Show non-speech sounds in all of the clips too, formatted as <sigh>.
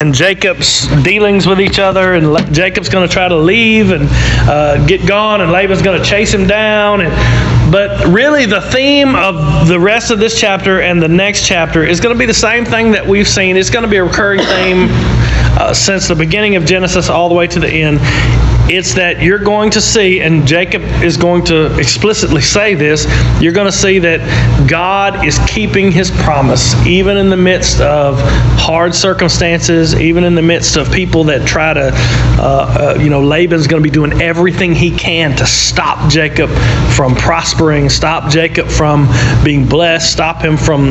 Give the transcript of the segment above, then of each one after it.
and Jacob's dealings with each other, and Le- Jacob's going to try to leave and uh, get gone, and Laban's going to chase him down. And but really, the theme of the rest of this chapter and the next chapter is going to be the same thing that we've seen. It's going to be a recurring theme uh, since the beginning of Genesis all the way to the end. It's that you're going to see, and Jacob is going to explicitly say this, you're going to see that God is keeping his promise, even in the midst of hard circumstances, even in the midst of people that try to, uh, uh, you know, Laban's going to be doing everything he can to stop Jacob from prospering, stop Jacob from being blessed, stop him from,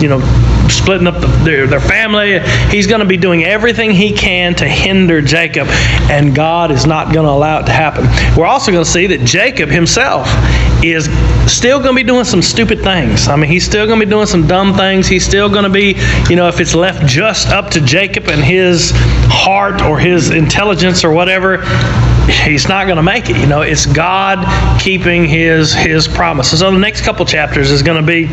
you know, splitting up the, their, their family. He's going to be doing everything he can to hinder Jacob, and God is not going to allow it to happen. We're also going to see that Jacob himself is still going to be doing some stupid things. I mean, he's still going to be doing some dumb things. He's still going to be, you know, if it's left just up to Jacob and his heart or his intelligence or whatever, he's not going to make it. You know, it's God keeping his his promises. So the next couple chapters is going to be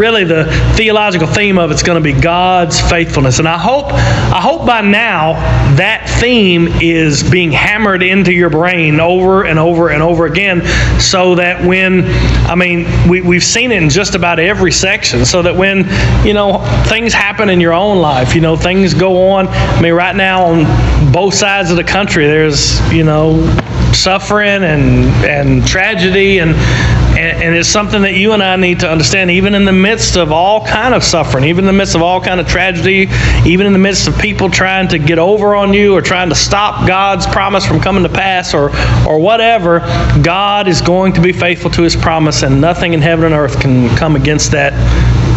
really the theological theme of it's going to be God's faithfulness. And I hope I hope by now that theme is being hammered into your brain over and over and over again so that when I mean we, we've seen it in just about every section so that when you know things happen in your own life you know things go on I mean right now on both sides of the country there's you know suffering and and tragedy and and, it's something that you and I need to understand, even in the midst of all kind of suffering, even in the midst of all kind of tragedy, even in the midst of people trying to get over on you or trying to stop God's promise from coming to pass or, or whatever, God is going to be faithful to His promise, and nothing in heaven and earth can come against that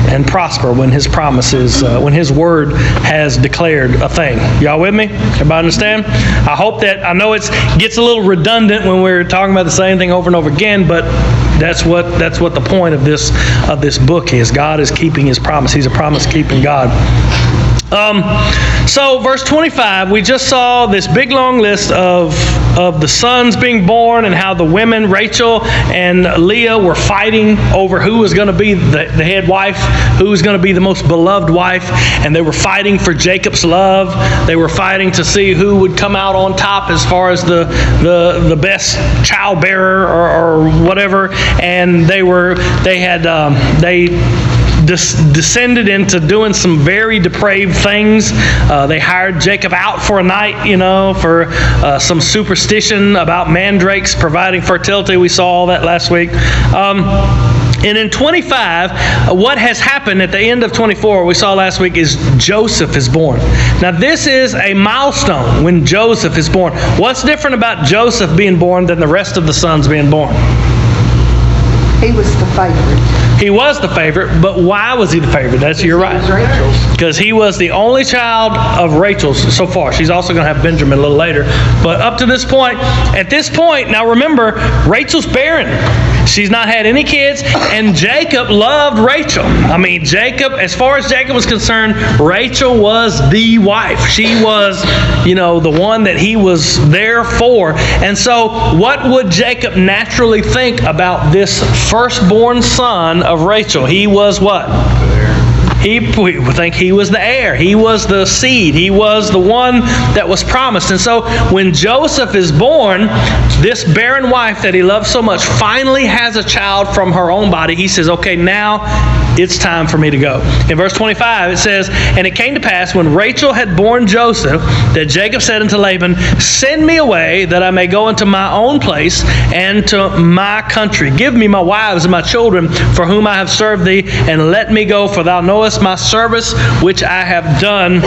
and prosper when His promises, uh, when His word has declared a thing. Y'all with me? Everybody understand? I hope that I know it gets a little redundant when we're talking about the same thing over and over again, but that's what that's what the point of this of this book is. God is keeping His promise. He's a promise keeping God. Um, so, verse 25, we just saw this big long list of, of the sons being born and how the women, Rachel and Leah, were fighting over who was going to be the, the head wife, who was going to be the most beloved wife, and they were fighting for Jacob's love. They were fighting to see who would come out on top as far as the, the, the best childbearer or, or whatever. And they were, they had, um, they, descended into doing some very depraved things. Uh, they hired Jacob out for a night, you know, for uh, some superstition about mandrakes providing fertility. We saw all that last week. Um, and in 25, what has happened at the end of 24, we saw last week, is Joseph is born. Now, this is a milestone when Joseph is born. What's different about Joseph being born than the rest of the sons being born? He was the favorite. He was the favorite, but why was he the favorite? That's you're right. Because he was the only child of Rachel's so far. She's also going to have Benjamin a little later. But up to this point, at this point, now remember, Rachel's barren. She's not had any kids, and Jacob loved Rachel. I mean, Jacob, as far as Jacob was concerned, Rachel was the wife. She was, you know, the one that he was there for. And so, what would Jacob naturally think about this firstborn son of Rachel? He was what? He we think he was the heir. He was the seed. He was the one that was promised. And so when Joseph is born, this barren wife that he loves so much finally has a child from her own body. He says, "Okay, now it's time for me to go." In verse 25 it says, "And it came to pass when Rachel had borne Joseph that Jacob said unto Laban, Send me away that I may go into my own place and to my country. Give me my wives and my children for whom I have served thee, and let me go, for thou knowest my service which I have done,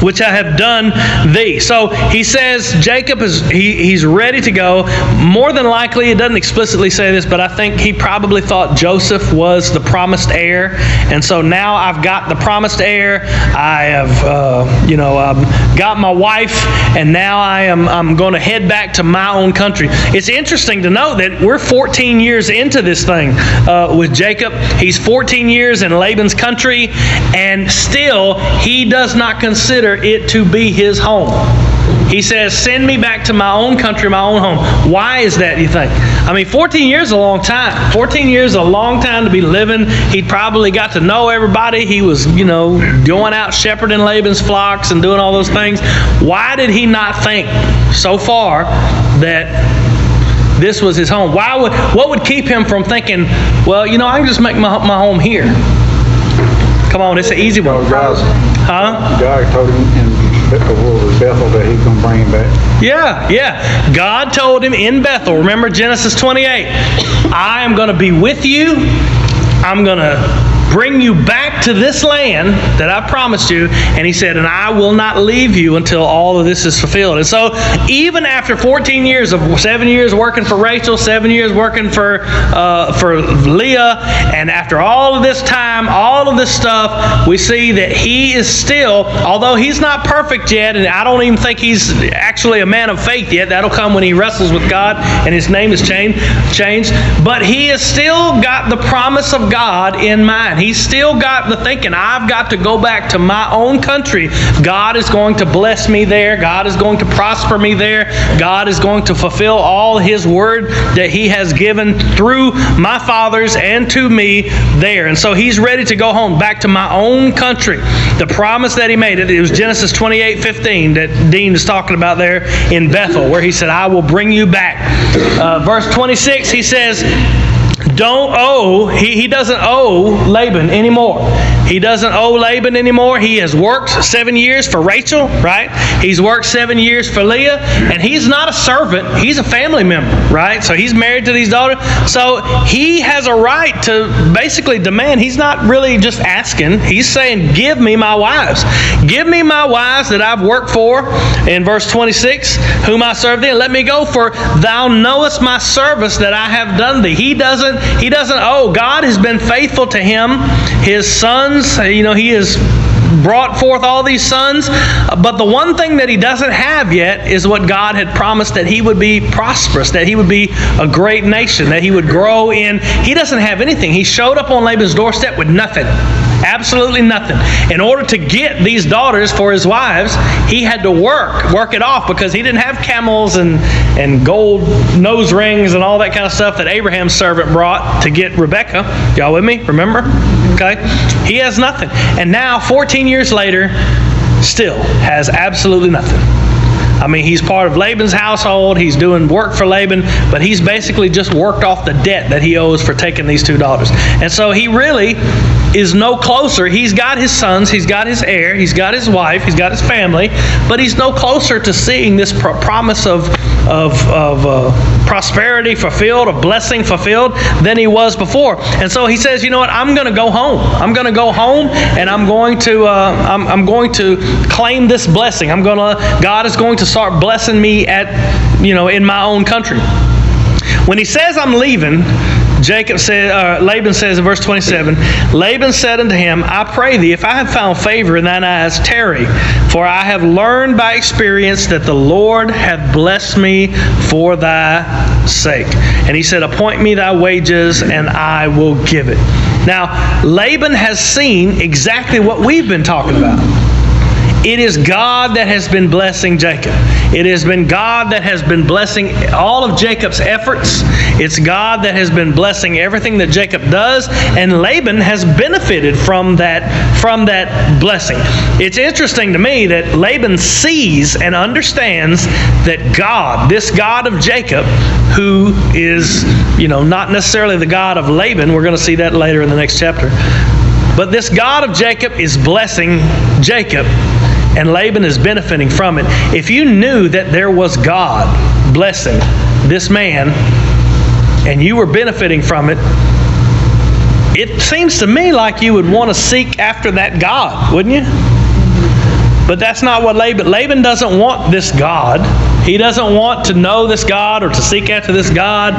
which I have done thee. So he says Jacob is he, he's ready to go. More than likely, it doesn't explicitly say this, but I think he probably thought Joseph was the promised heir, and so now I've got the promised heir. I have, uh, you know, um, got my wife, and now I am I'm going to head back to my own country. It's interesting to note that we're 14 years into this thing uh, with Jacob. He's 14 years in Laban's country and still he does not consider it to be his home. He says, Send me back to my own country, my own home. Why is that, you think? I mean, 14 years is a long time. 14 years is a long time to be living. He probably got to know everybody. He was, you know, going out shepherding Laban's flocks and doing all those things. Why did he not think so far that this was his home? Why would what would keep him from thinking, well, you know, I can just make my, my home here? Come on, it's an easy one. Huh? God told him Bethel that he's going to bring him back. Yeah, yeah. God told him in Bethel, remember Genesis 28, I am going to be with you. I'm going to bring you back to this land that I promised you. And he said, and I will not leave you until all of this is fulfilled. And so, even after 14 years of seven years working for Rachel, seven years working for uh, for Leah, and after all of this time, all of this stuff, we see that he is still, although he's not perfect yet, and I don't even think he's actually a man of faith yet. That'll come when he wrestles with God and his name is changed. Changed, but he has still got the promise of God in mind. He's still got the thinking, I've got to go back to my own country. God is going to bless me there. God is going to prosper me there. God is going to fulfill all His word that He has given through my fathers and to me there. And so He's ready to go home, back to my own country. The promise that He made, it was Genesis 28 15 that Dean is talking about there in Bethel, where He said, I will bring you back. Uh, verse 26, He says, don't owe, he, he doesn't owe Laban anymore. He doesn't owe Laban anymore. He has worked seven years for Rachel, right? He's worked seven years for Leah, and he's not a servant. He's a family member, right? So he's married to these daughters. So he has a right to basically demand. He's not really just asking. He's saying, Give me my wives. Give me my wives that I've worked for in verse 26, whom I serve thee, and let me go, for thou knowest my service that I have done thee. He doesn't, he doesn't owe. God has been faithful to him. His sons, you know, he has brought forth all these sons. But the one thing that he doesn't have yet is what God had promised that he would be prosperous, that he would be a great nation, that he would grow in. He doesn't have anything. He showed up on Laban's doorstep with nothing. Absolutely nothing. In order to get these daughters for his wives, he had to work, work it off because he didn't have camels and, and gold nose rings and all that kind of stuff that Abraham's servant brought to get Rebecca. Y'all with me? Remember? Okay? He has nothing. And now, 14 years later, still has absolutely nothing. I mean, he's part of Laban's household. He's doing work for Laban, but he's basically just worked off the debt that he owes for taking these two daughters. And so he really is no closer. He's got his sons, he's got his heir, he's got his wife, he's got his family, but he's no closer to seeing this promise of of, of uh, prosperity fulfilled, of blessing fulfilled, than he was before. And so he says, you know what? I'm going to go home. I'm going to go home, and I'm going to uh, I'm, I'm going to claim this blessing. I'm going to God is going to start blessing me at you know in my own country. When he says I'm leaving, Jacob said, uh, Laban says in verse 27, Laban said unto him, I pray thee, if I have found favor in thine eyes, tarry, for I have learned by experience that the Lord hath blessed me for thy sake. And he said, Appoint me thy wages, and I will give it. Now, Laban has seen exactly what we've been talking about. It is God that has been blessing Jacob. It has been God that has been blessing all of Jacob's efforts. It's God that has been blessing everything that Jacob does, and Laban has benefited from that from that blessing. It's interesting to me that Laban sees and understands that God, this God of Jacob, who is, you know, not necessarily the God of Laban, we're going to see that later in the next chapter. But this God of Jacob is blessing Jacob and Laban is benefiting from it. If you knew that there was God blessing this man and you were benefiting from it, it seems to me like you would want to seek after that God, wouldn't you? But that's not what Laban. Laban doesn't want this God. He doesn't want to know this God or to seek after this God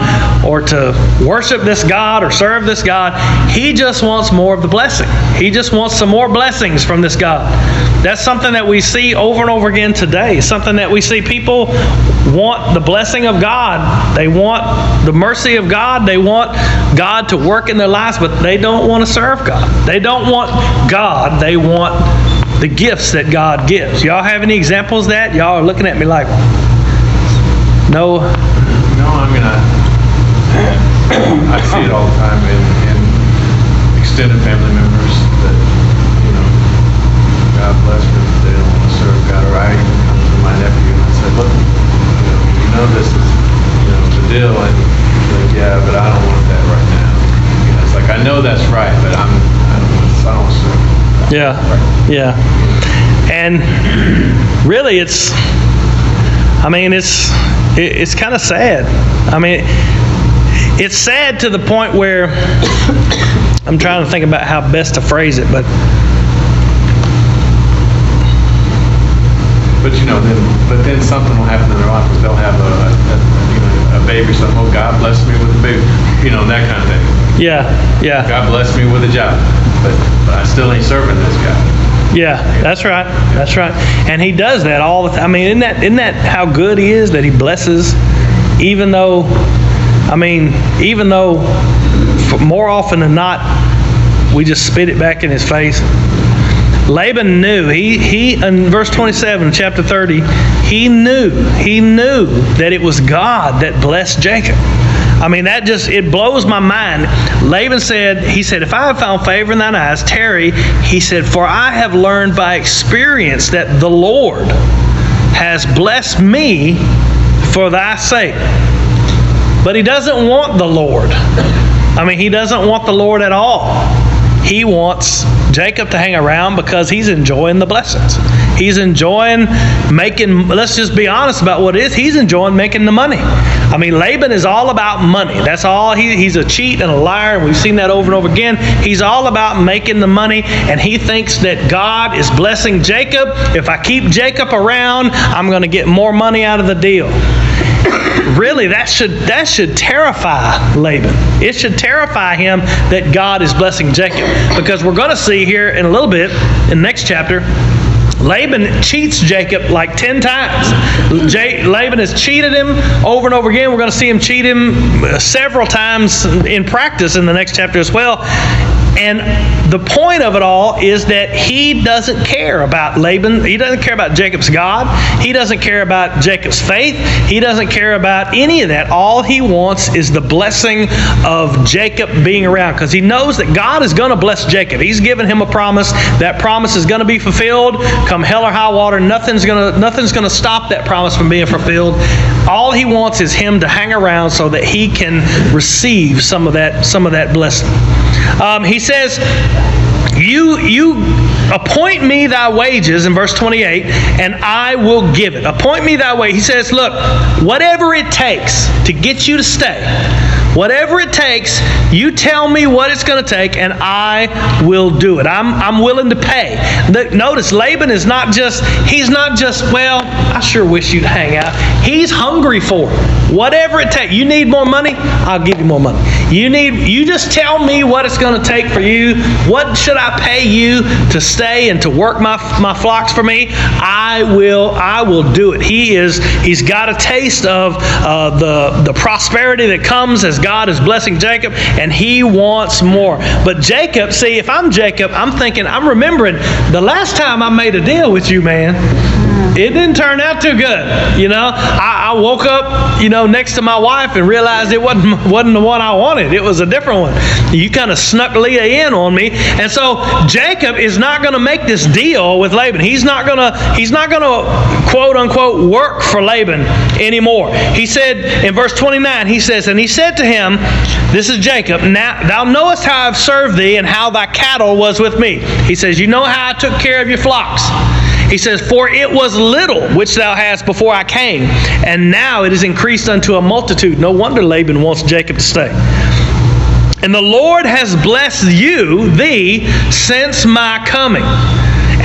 or to worship this God or serve this God. He just wants more of the blessing. He just wants some more blessings from this God. That's something that we see over and over again today. Something that we see people want the blessing of God. They want the mercy of God. They want God to work in their lives, but they don't want to serve God. They don't want God. They want the gifts that God gives. Y'all have any examples of that? Y'all are looking at me like, no, No, I mean, I, I see it all the time in, in extended family members that, you know, God bless them, they don't want to serve God, or I even come to my nephew and I said, look, you know, you know this is, you know, the deal, and he's like, yeah, but I don't want that right now. You know, it's like, I know that's right, but I'm, I don't want, I don't want to serve. Yeah, yeah. And really, it's, I mean, it's, it- it's kind of sad. I mean, it's sad to the point where <coughs> I'm trying to think about how best to phrase it, but But you know, then, but then something will happen in their life, they'll have a, a, you know, a baby, or something, oh, God bless me with a baby, you know, that kind of thing. yeah, yeah, God bless me with a job, but, but I still ain't serving this guy. Yeah. That's right. That's right. And he does that all the time. I mean, isn't that isn't that how good he is that he blesses, even though, I mean, even though, more often than not, we just spit it back in his face. Laban knew. He he in verse 27, chapter 30, he knew. He knew that it was God that blessed Jacob. I mean, that just it blows my mind. Laban said, he said, if I have found favor in thine eyes, tarry, he said, for I have learned by experience that the Lord has blessed me for thy sake. But he doesn't want the Lord. I mean, he doesn't want the Lord at all. He wants Jacob to hang around because he's enjoying the blessings. He's enjoying making, let's just be honest about what it is. He's enjoying making the money. I mean, Laban is all about money. That's all. He, he's a cheat and a liar, we've seen that over and over again. He's all about making the money, and he thinks that God is blessing Jacob. If I keep Jacob around, I'm going to get more money out of the deal really that should that should terrify Laban. It should terrify him that God is blessing Jacob because we're going to see here in a little bit in the next chapter Laban cheats Jacob like 10 times. J- Laban has cheated him over and over again. We're going to see him cheat him several times in practice in the next chapter as well. And the point of it all is that he doesn't care about Laban. He doesn't care about Jacob's God. He doesn't care about Jacob's faith. He doesn't care about any of that. All he wants is the blessing of Jacob being around because he knows that God is going to bless Jacob. He's given him a promise. That promise is going to be fulfilled. Come hell or high water, nothing's going to nothing's going to stop that promise from being fulfilled. All he wants is him to hang around so that he can receive some of that some of that blessing. Um, he says, "You you appoint me thy wages in verse 28, and I will give it. Appoint me thy way." He says, "Look, whatever it takes to get you to stay." Whatever it takes, you tell me what it's going to take, and I will do it. I'm, I'm willing to pay. Notice, Laban is not just, he's not just, well, I sure wish you'd hang out. He's hungry for it. Whatever it takes. You need more money? I'll give you more money. You need, you just tell me what it's going to take for you. What should I pay you to stay and to work my, my flocks for me? I will, I will do it. He is, he's got a taste of uh, the, the prosperity that comes as God is blessing Jacob, and he wants more. But Jacob, see, if I'm Jacob, I'm thinking, I'm remembering the last time I made a deal with you, man. Mm. It didn't turn out too good. You know, I, I woke up, you know, next to my wife and realized it wasn't <laughs> wasn't the one I wanted. It was a different one. You kind of snuck Leah in on me, and so Jacob is not going to make this deal with Laban. He's not going to he's not going to quote unquote work for Laban anymore. He said in verse 29, he says, and he said to him, this is Jacob. Now thou knowest how I've served thee and how thy cattle was with me. He says, you know how I took care of your flocks. He says, For it was little which thou hast before I came, and now it is increased unto a multitude. No wonder Laban wants Jacob to stay. And the Lord has blessed you, thee, since my coming.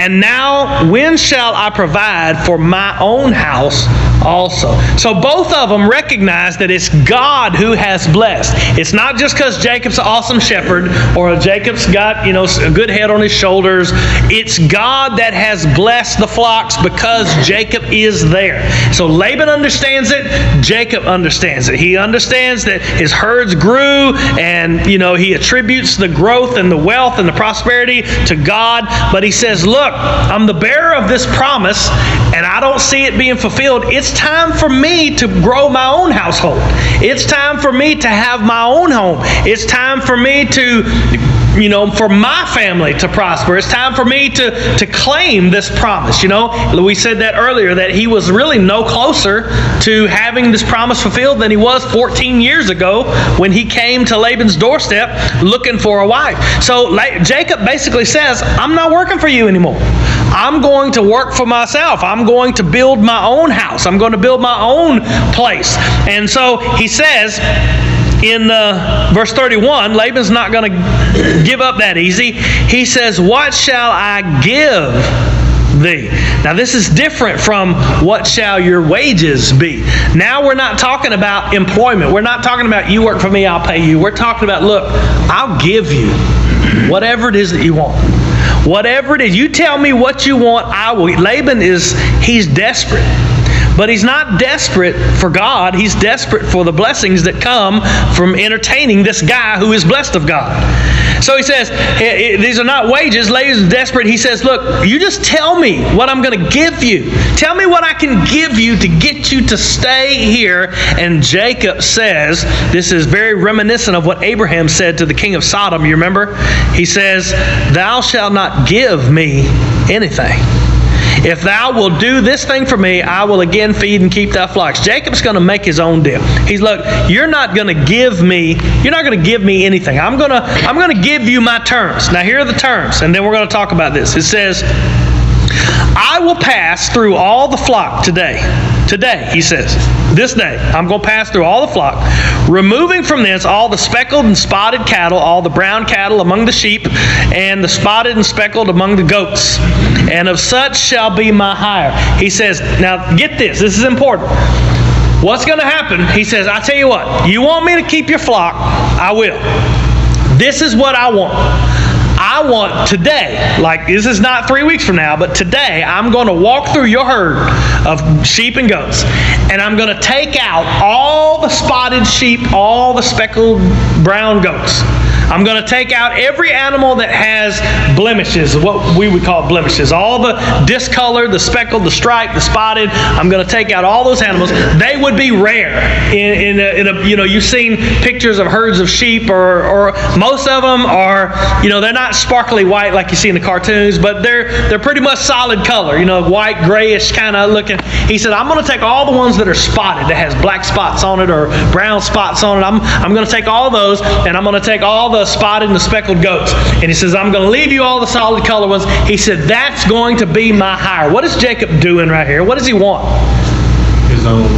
And now, when shall I provide for my own house also? So both of them recognize that it's God who has blessed. It's not just because Jacob's an awesome shepherd or Jacob's got, you know, a good head on his shoulders. It's God that has blessed the flocks because Jacob is there. So Laban understands it, Jacob understands it. He understands that his herds grew and, you know, he attributes the growth and the wealth and the prosperity to God, but he says, "Look, I'm the bearer of this promise, and I don't see it being fulfilled. It's time for me to grow my own household. It's time for me to have my own home. It's time for me to you know, for my family to prosper. It's time for me to, to claim this promise. You know, we said that earlier that he was really no closer to having this promise fulfilled than he was 14 years ago when he came to Laban's doorstep looking for a wife. So Jacob basically says, I'm not working for you anymore. I'm going to work for myself. I'm going to build my own house. I'm going to build my own place. And so he says, in uh, verse 31, Laban's not going to <clears throat> give up that easy. He says, What shall I give thee? Now, this is different from what shall your wages be. Now, we're not talking about employment. We're not talking about you work for me, I'll pay you. We're talking about, look, I'll give you whatever it is that you want. Whatever it is, you tell me what you want, I will. Laban is, he's desperate. But he's not desperate for God, he's desperate for the blessings that come from entertaining this guy who is blessed of God. So he says, These are not wages. Laban's desperate. He says, Look, you just tell me what I'm going to give you. Tell me what I can give you to get you to stay here. And Jacob says, This is very reminiscent of what Abraham said to the king of Sodom. You remember? He says, Thou shalt not give me anything. If thou wilt do this thing for me, I will again feed and keep thy flocks. Jacob's going to make his own deal. He's look, you're not going to give me, you're not going to give me anything. I'm going to, I'm going to give you my terms. Now here are the terms, and then we're going to talk about this. It says, I will pass through all the flock today. Today, he says, this day, I'm going to pass through all the flock, removing from this all the speckled and spotted cattle, all the brown cattle among the sheep, and the spotted and speckled among the goats. And of such shall be my hire. He says, now get this, this is important. What's going to happen? He says, I tell you what, you want me to keep your flock? I will. This is what I want. I want today, like this is not three weeks from now, but today I'm going to walk through your herd of sheep and goats, and I'm going to take out all the spotted sheep, all the speckled brown goats. I'm going to take out every animal that has blemishes, what we would call blemishes. All the discolored, the speckled, the striped, the spotted. I'm going to take out all those animals. They would be rare. In, in, a, in a, you know, you've seen pictures of herds of sheep, or, or most of them are, you know, they're not sparkly white like you see in the cartoons, but they're they're pretty much solid color. You know, white, grayish kind of looking. He said, I'm going to take all the ones that are spotted, that has black spots on it or brown spots on it. I'm I'm going to take all those, and I'm going to take all the spotted and the speckled goats. And he says, I'm going to leave you all the solid color ones. He said, That's going to be my hire. What is Jacob doing right here? What does he want? His own.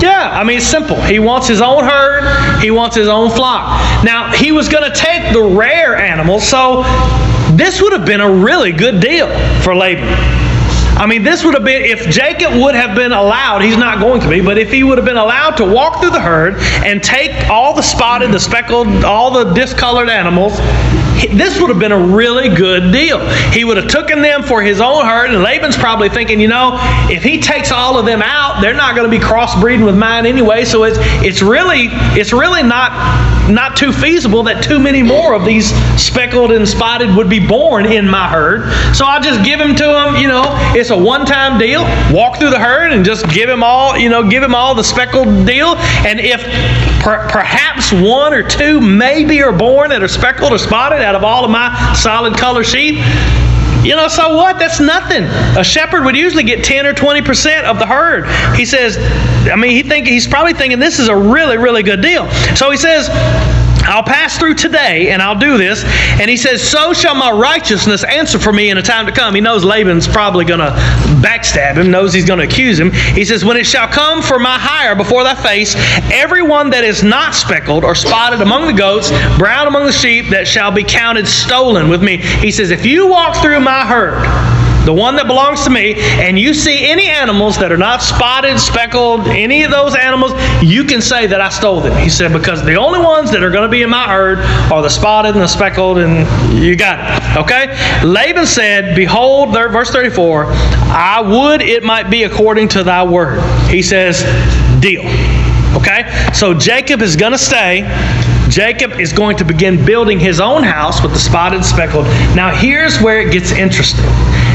Yeah, I mean, it's simple. He wants his own herd, he wants his own flock. Now, he was going to take the rare animals, so this would have been a really good deal for Laban. I mean, this would have been, if Jacob would have been allowed, he's not going to be, but if he would have been allowed to walk through the herd and take all the spotted, the speckled, all the discolored animals, this would have been a really good deal. He would have taken them for his own herd, and Laban's probably thinking, you know, if he takes all of them out, they're not going to be crossbreeding with mine anyway. So it's it's really it's really not not too feasible that too many more of these speckled and spotted would be born in my herd. So I'll just give them to them, you know, it's a one-time deal. Walk through the herd and just give them all, you know, give them all the speckled deal. And if per- perhaps one or two maybe are born that are speckled or spotted out of all of my solid color sheep, you know, so what? That's nothing. A shepherd would usually get 10 or 20% of the herd. He says, I mean, he think he's probably thinking this is a really, really good deal. So he says, I'll pass through today and I'll do this. And he says, So shall my righteousness answer for me in a time to come. He knows Laban's probably going to backstab him, knows he's going to accuse him. He says, When it shall come for my hire before thy face, everyone that is not speckled or spotted among the goats, brown among the sheep, that shall be counted stolen with me. He says, If you walk through my herd, the one that belongs to me, and you see any animals that are not spotted, speckled, any of those animals, you can say that I stole them. He said, because the only ones that are going to be in my herd are the spotted and the speckled, and you got it. Okay? Laban said, Behold, there, verse 34, I would it might be according to thy word. He says, Deal. Okay? So Jacob is going to stay. Jacob is going to begin building his own house with the spotted speckled. Now, here's where it gets interesting.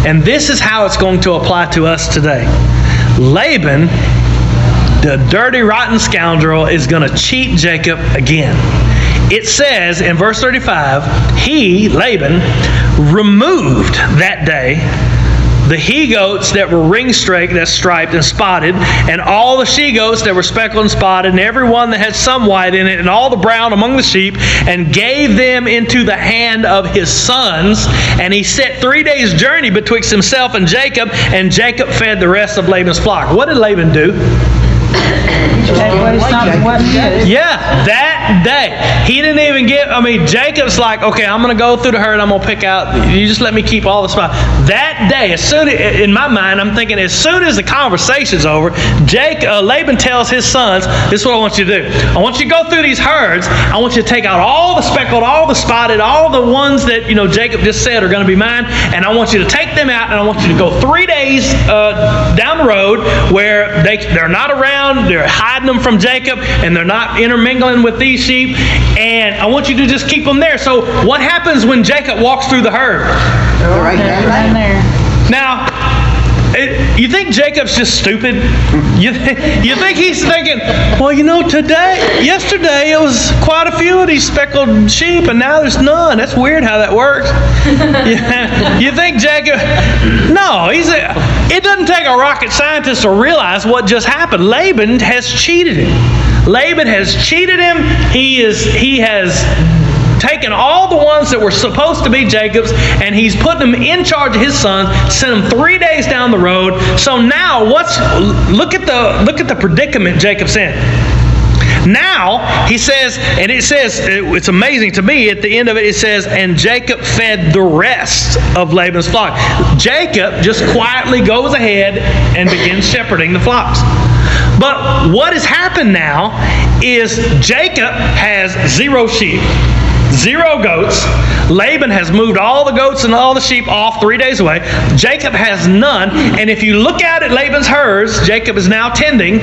And this is how it's going to apply to us today. Laban, the dirty, rotten scoundrel, is going to cheat Jacob again. It says in verse 35, he, Laban, removed that day the he goats that were ring striped, that striped and spotted, and all the she goats that were speckled and spotted, and every one that had some white in it, and all the brown among the sheep, and gave them into the hand of his sons. And he set three days' journey betwixt himself and Jacob, and Jacob fed the rest of Laban's flock. What did Laban do? Take away something wasn't good. Yeah, that day. He didn't even get, I mean, Jacob's like, okay, I'm going to go through the herd. I'm going to pick out, you just let me keep all the spot. That day, as soon, in my mind, I'm thinking, as soon as the conversation's over, Jake, uh, Laban tells his sons, this is what I want you to do. I want you to go through these herds. I want you to take out all the speckled, all the spotted, all the ones that, you know, Jacob just said are going to be mine. And I want you to take them out and I want you to go three days uh, down the road where they, they're not around, they're hiding them from Jacob, and they're not intermingling with these sheep. And I want you to just keep them there. So, what happens when Jacob walks through the herd? All right, They're now, right there. Now, it, you think Jacob's just stupid? You, <laughs> you think he's thinking, well, you know, today, yesterday, it was quite a few of these speckled sheep, and now there's none. That's weird how that works. you, <laughs> you think Jacob? No, he's a, it doesn't take a rocket scientist to realize what just happened. Laban has cheated him. Laban has cheated him. He is he has taken all the ones that were supposed to be Jacob's and he's put them in charge of his sons, sent them three days down the road. So now what's look at the look at the predicament Jacob's in. Now, he says, and it says, it's amazing to me at the end of it, it says, and Jacob fed the rest of Laban's flock. Jacob just quietly goes ahead and begins shepherding the flocks. But what has happened now is Jacob has zero sheep, zero goats. Laban has moved all the goats and all the sheep off three days away. Jacob has none. And if you look out at Laban's herds, Jacob is now tending.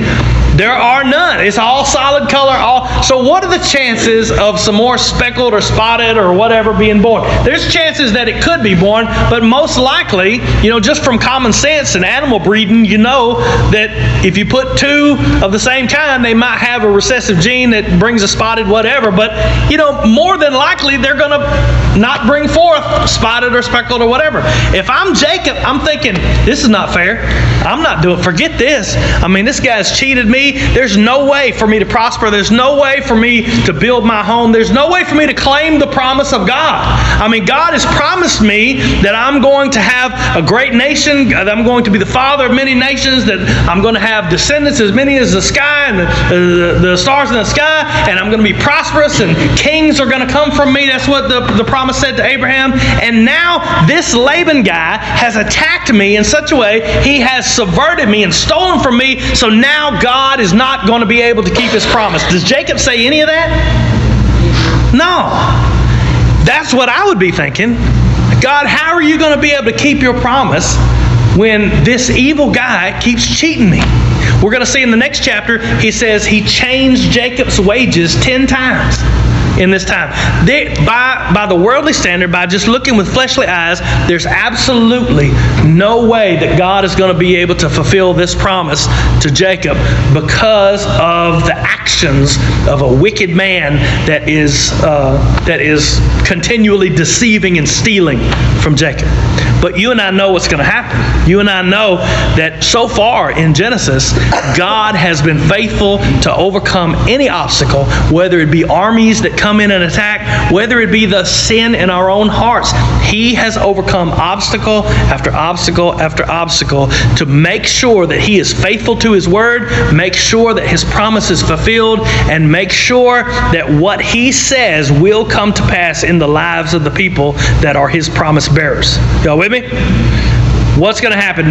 There are none. It's all solid color. All so. What are the chances of some more speckled or spotted or whatever being born? There's chances that it could be born, but most likely, you know, just from common sense and animal breeding, you know that if you put two of the same kind, they might have a recessive gene that brings a spotted whatever. But you know, more than likely, they're going to not bring forth spotted or speckled or whatever. If I'm Jacob, I'm thinking this is not fair. I'm not doing. Forget this. I mean, this guy's cheated me. There's no way for me to prosper. There's no way for me to build my home. There's no way for me to claim the promise of God. I mean, God has promised me that I'm going to have a great nation, that I'm going to be the father of many nations, that I'm going to have descendants as many as the sky and the, the, the stars in the sky, and I'm going to be prosperous, and kings are going to come from me. That's what the, the promise said to Abraham. And now this Laban guy has attacked me in such a way, he has subverted me and stolen from me, so now God is not going to be able to keep his promise. Does Jacob say any of that? No. That's what I would be thinking. God, how are you going to be able to keep your promise when this evil guy keeps cheating me? We're going to see in the next chapter, he says he changed Jacob's wages 10 times in this time. They, by, by the worldly standard, by just looking with fleshly eyes, there's absolutely no way that God is going to be able to fulfill this promise to Jacob because of the actions of a wicked man that is, uh, that is continually deceiving and stealing from Jacob. But you and I know what's going to happen. You and I know that so far in Genesis, God has been faithful to overcome any obstacle, whether it be armies that come in and attack, whether it be the sin in our own hearts. He has overcome obstacle after obstacle after obstacle to make sure that He is faithful to His word, make sure that His promise is fulfilled, and make sure that what He says will come to pass in the lives of the people that are His promise bearers. Y'all with me? What's going to happen?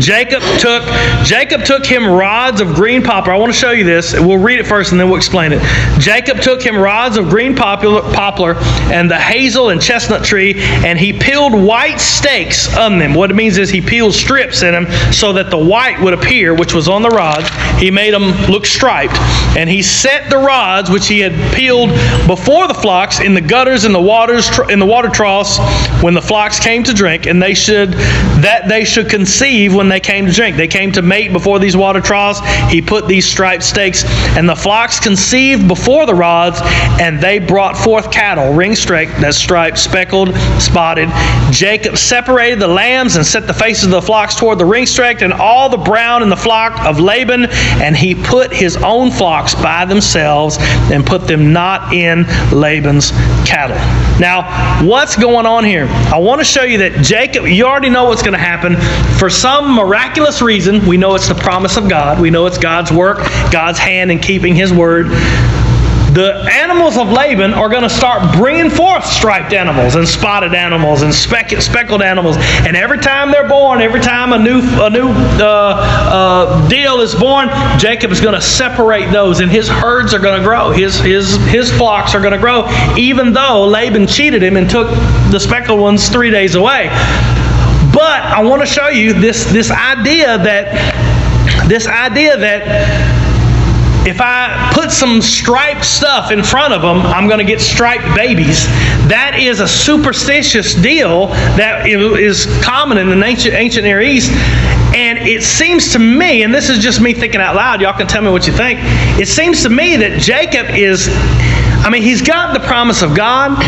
Jacob took Jacob took him rods of green poplar. I want to show you this. We'll read it first and then we'll explain it. Jacob took him rods of green poplar, poplar and the hazel and chestnut tree, and he peeled white stakes on them. What it means is he peeled strips in them so that the white would appear, which was on the rods. He made them look striped, and he set the rods which he had peeled before the flocks in the gutters and the waters in the water troughs when the flocks came to drink, and they should that they should conceive when they came to drink. They came to mate before these water troughs. He put these striped stakes, and the flocks conceived before the rods, and they brought forth cattle, ringstraked, that's striped, speckled, spotted. Jacob separated the lambs and set the faces of the flocks toward the ringstraked, and all the brown in the flock of Laban, and he put his own flocks by themselves and put them not in Laban's cattle. Now, what's going on here? I want to show you that Jacob, you already know what's going to happen. For some miraculous reason, we know it's the promise of God. We know it's God's work, God's hand in keeping his word the animals of Laban are going to start bringing forth striped animals and spotted animals and speck, speckled animals. And every time they're born, every time a new a new uh, uh, deal is born, Jacob is going to separate those, and his herds are going to grow. His his his flocks are going to grow, even though Laban cheated him and took the speckled ones three days away. But I want to show you this this idea that this idea that if I put some striped stuff in front of them, I'm going to get striped babies. That is a superstitious deal that is common in the ancient, ancient Near East. And it seems to me, and this is just me thinking out loud, y'all can tell me what you think. It seems to me that Jacob is I mean, he's got the promise of God,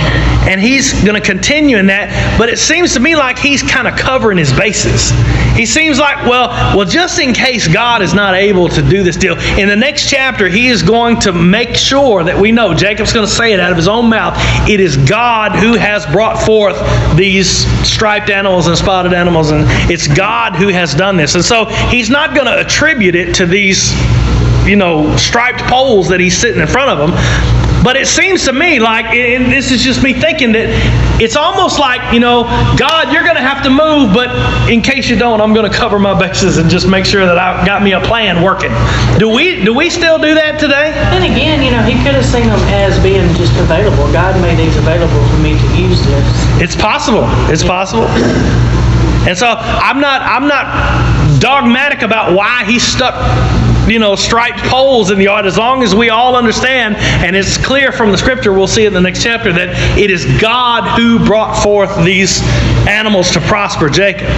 and he's going to continue in that. But it seems to me like he's kind of covering his bases. He seems like, well, well, just in case God is not able to do this deal, in the next chapter, he is going to make sure that we know. Jacob's going to say it out of his own mouth. It is God who has brought forth these striped animals and spotted animals, and it's God who has done this. And so he's not going to attribute it to these you know, striped poles that he's sitting in front of them. But it seems to me like, and this is just me thinking that it's almost like, you know, God, you're going to have to move, but in case you don't, I'm going to cover my bases and just make sure that I got me a plan working. Do we do we still do that today? And again, you know, he could have seen them as being just available. God made these available for me to use this. It's possible. It's possible. And so I'm not I'm not dogmatic about why he stuck you know, striped poles in the yard, as long as we all understand, and it's clear from the scripture, we'll see in the next chapter, that it is God who brought forth these animals to prosper Jacob.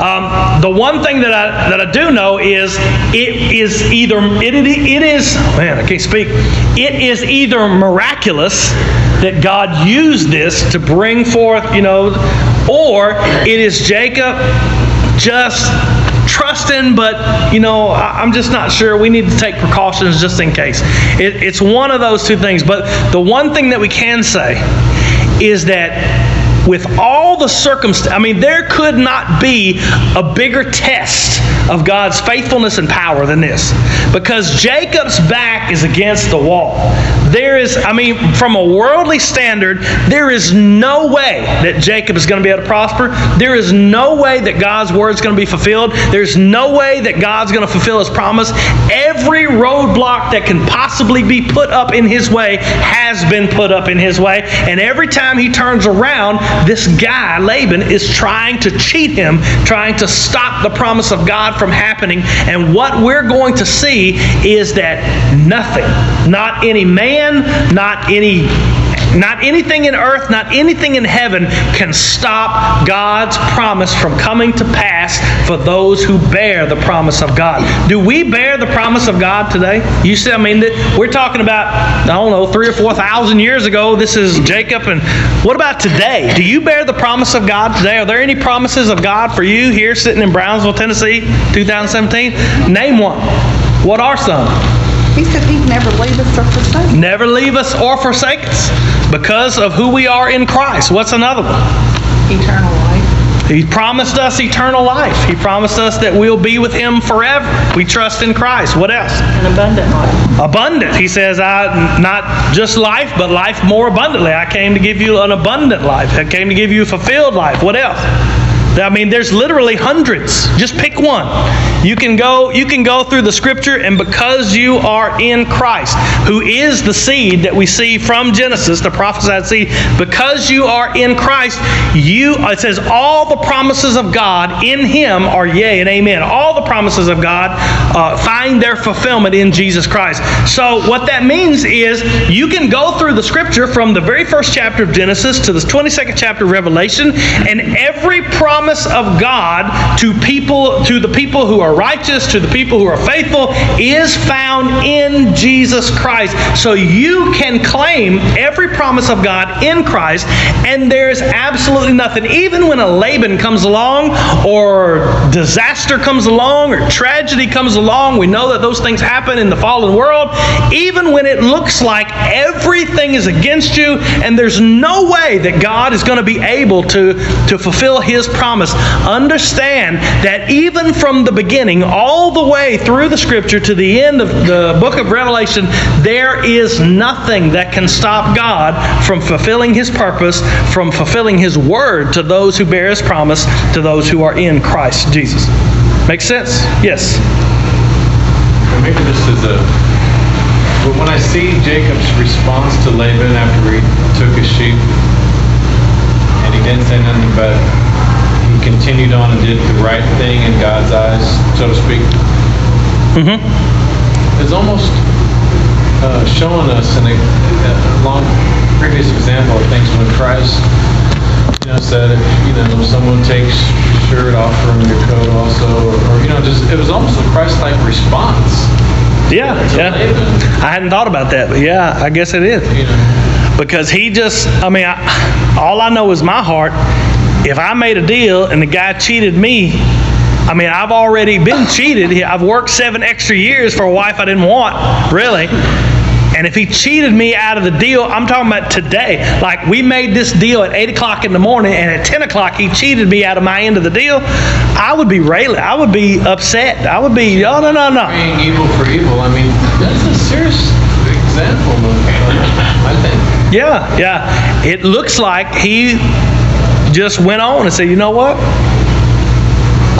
Um, the one thing that I that I do know is it is either it, it, it is man I can't speak it is either miraculous that God used this to bring forth you know or it is Jacob just trusting, but you know, I, am just not sure. We need to take precautions just in case. It, it's one of those two things. But the one thing that we can say is that with all the circumstances, I mean, there could not be a bigger test of God's faithfulness and power than this. Because Jacob's back is against the wall. There is, I mean, from a worldly standard, there is no way that Jacob is going to be able to prosper. There is no way that God's word is going to be fulfilled. There's no way that God's going to fulfill his promise. Every roadblock that can possibly be put up in his way has been put up in his way. And every time he turns around, this guy, Laban, is trying to cheat him, trying to stop the promise of God from happening. And what we're going to see is that nothing, not any man, not any not anything in earth, not anything in heaven can stop God's promise from coming to pass for those who bear the promise of God. Do we bear the promise of God today? You see, I mean, we're talking about, I don't know, three or four thousand years ago. This is Jacob. And what about today? Do you bear the promise of God today? Are there any promises of God for you here sitting in Brownsville, Tennessee, 2017? Name one. What are some? He said he'd never leave us or forsake us. Never leave us or forsake us because of who we are in Christ. What's another one? Eternal life. He promised us eternal life. He promised us that we'll be with Him forever. We trust in Christ. What else? An abundant life. Abundant. He says, I not just life, but life more abundantly. I came to give you an abundant life. I came to give you a fulfilled life. What else? I mean, there's literally hundreds. Just pick one. You can go you can go through the scripture and because you are in Christ, who is the seed that we see from Genesis, the prophesied seed, because you are in Christ, you it says all the promises of God in him are yea and amen. All the promises of God uh, find their fulfillment in Jesus Christ. So what that means is you can go through the scripture from the very first chapter of Genesis to the 22nd chapter of Revelation and every promise of God to people to the people who are righteous, to the people who are faithful, is found in Jesus Christ. So you can claim every promise of God in Christ, and there's absolutely nothing. Even when a Laban comes along, or disaster comes along, or tragedy comes along, we know that those things happen in the fallen world. Even when it looks like everything is against you, and there's no way that God is going to be able to, to fulfill His promise, understand that even from the beginning, all the way through the Scripture to the end of the book of Revelation, there is nothing that can stop God from fulfilling His purpose, from fulfilling His word to those who bear His promise, to those who are in Christ Jesus. Make sense? Yes. Maybe this is a. But when I see Jacob's response to Laban after he took his sheep, and he didn't say nothing he continued on and did the right thing in God's eyes, so to speak. Mm-hmm. It's almost uh, showing us in a, a long previous example of things when Christ, you know, said if you know someone takes your shirt off from your coat also, or, or you know, just it was almost a Christ-like response. Yeah, yeah. I hadn't thought about that, but yeah, I guess it is. You know, Because he just, I mean, I, all I know is my heart. If I made a deal and the guy cheated me, I mean, I've already been cheated. I've worked seven extra years for a wife I didn't want, really. And if he cheated me out of the deal, I'm talking about today. Like we made this deal at 8 o'clock in the morning, and at 10 o'clock he cheated me out of my end of the deal, I would be railing. I would be upset. I would be, oh, no, no, no. being evil for evil. I mean, that's a serious example, of, <laughs> I think. Yeah, yeah. It looks like he just went on and said, you know what?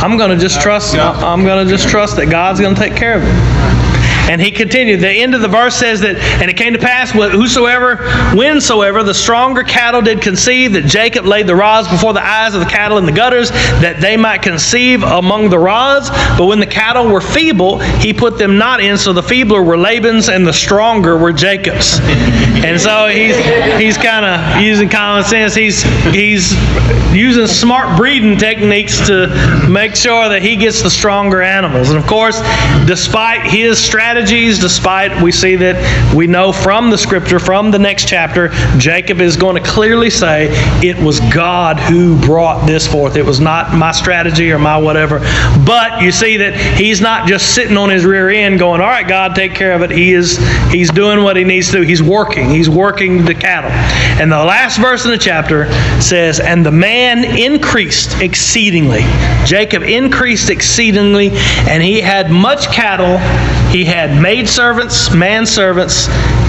I'm to just trust. I'm to just trust that God's to take care of it. And he continued. The end of the verse says that, and it came to pass, whosoever, whensoever the stronger cattle did conceive, that Jacob laid the rods before the eyes of the cattle in the gutters, that they might conceive among the rods. But when the cattle were feeble, he put them not in. So the feebler were Laban's, and the stronger were Jacob's. <laughs> And so he's he's kind of using common sense. He's he's using smart breeding techniques to make sure that he gets the stronger animals. And of course, despite his strategies, despite we see that we know from the scripture, from the next chapter, Jacob is going to clearly say, It was God who brought this forth. It was not my strategy or my whatever. But you see that he's not just sitting on his rear end going, All right, God, take care of it. He is he's doing what he needs to do. He's working. He's working the cattle. And the last verse in the chapter says, And the man increased exceedingly. Jacob increased exceedingly, and he had much cattle. He had maidservants, manservants,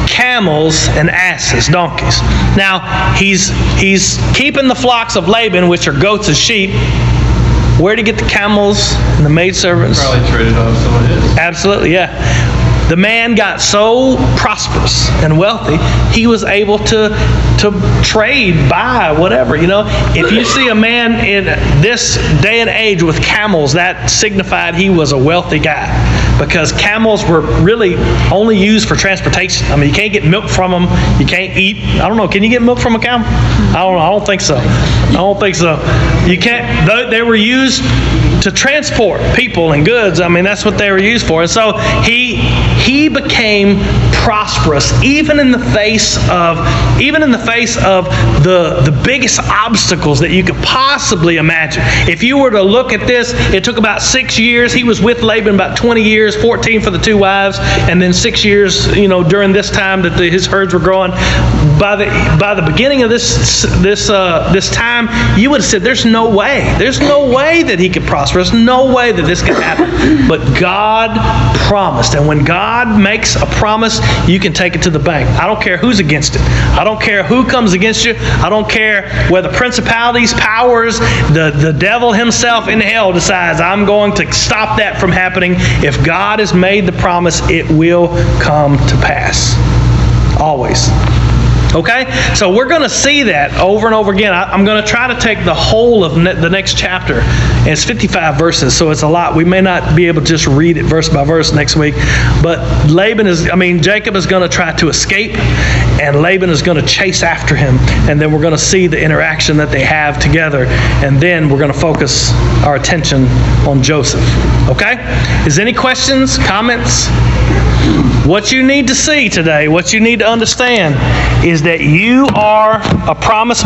camels, and asses, donkeys. Now, he's, he's keeping the flocks of Laban, which are goats and sheep. Where to get the camels and the maidservants? Probably traded off some of his. Absolutely, yeah. The man got so prosperous and wealthy, he was able to to trade, buy, whatever. You know, if you see a man in this day and age with camels, that signified he was a wealthy guy because camels were really only used for transportation. I mean, you can't get milk from them. You can't eat. I don't know. Can you get milk from a camel? I don't know. I don't think so. I don't think so. You can't. They they were used to transport people and goods. I mean, that's what they were used for. And so he he became prosperous even in the face of even in the face of the the biggest obstacles that you could possibly imagine. If you were to look at this, it took about six years. He was with Laban about 20 years, 14 for the two wives, and then six years, you know, during this time that the, his herds were growing. By the by the beginning of this this uh, this time, you would have said, "There's no way. There's no way that he could prosper." Prosperous. No way that this can happen. <laughs> But God promised. And when God makes a promise, you can take it to the bank. I don't care who's against it. I don't care who comes against you. I don't care whether principalities, powers, the, the devil himself in hell decides I'm going to stop that from happening. If God has made the promise, it will come to pass. Always. Okay? So we're going to see that over and over again. I, am going to try to take the whole of ne- the next chapter. And it's 55 verses, so it's a lot. We may not be able to just read it verse by verse next week. But Laban is, I mean, Jacob is going to try to escape, and Laban is going to chase after him. And then we're going to see the interaction that they have together. And then we're going to focus our attention on Joseph. Okay? Is any questions, comments? What you need to see today, what you need to understand, is that you are a promise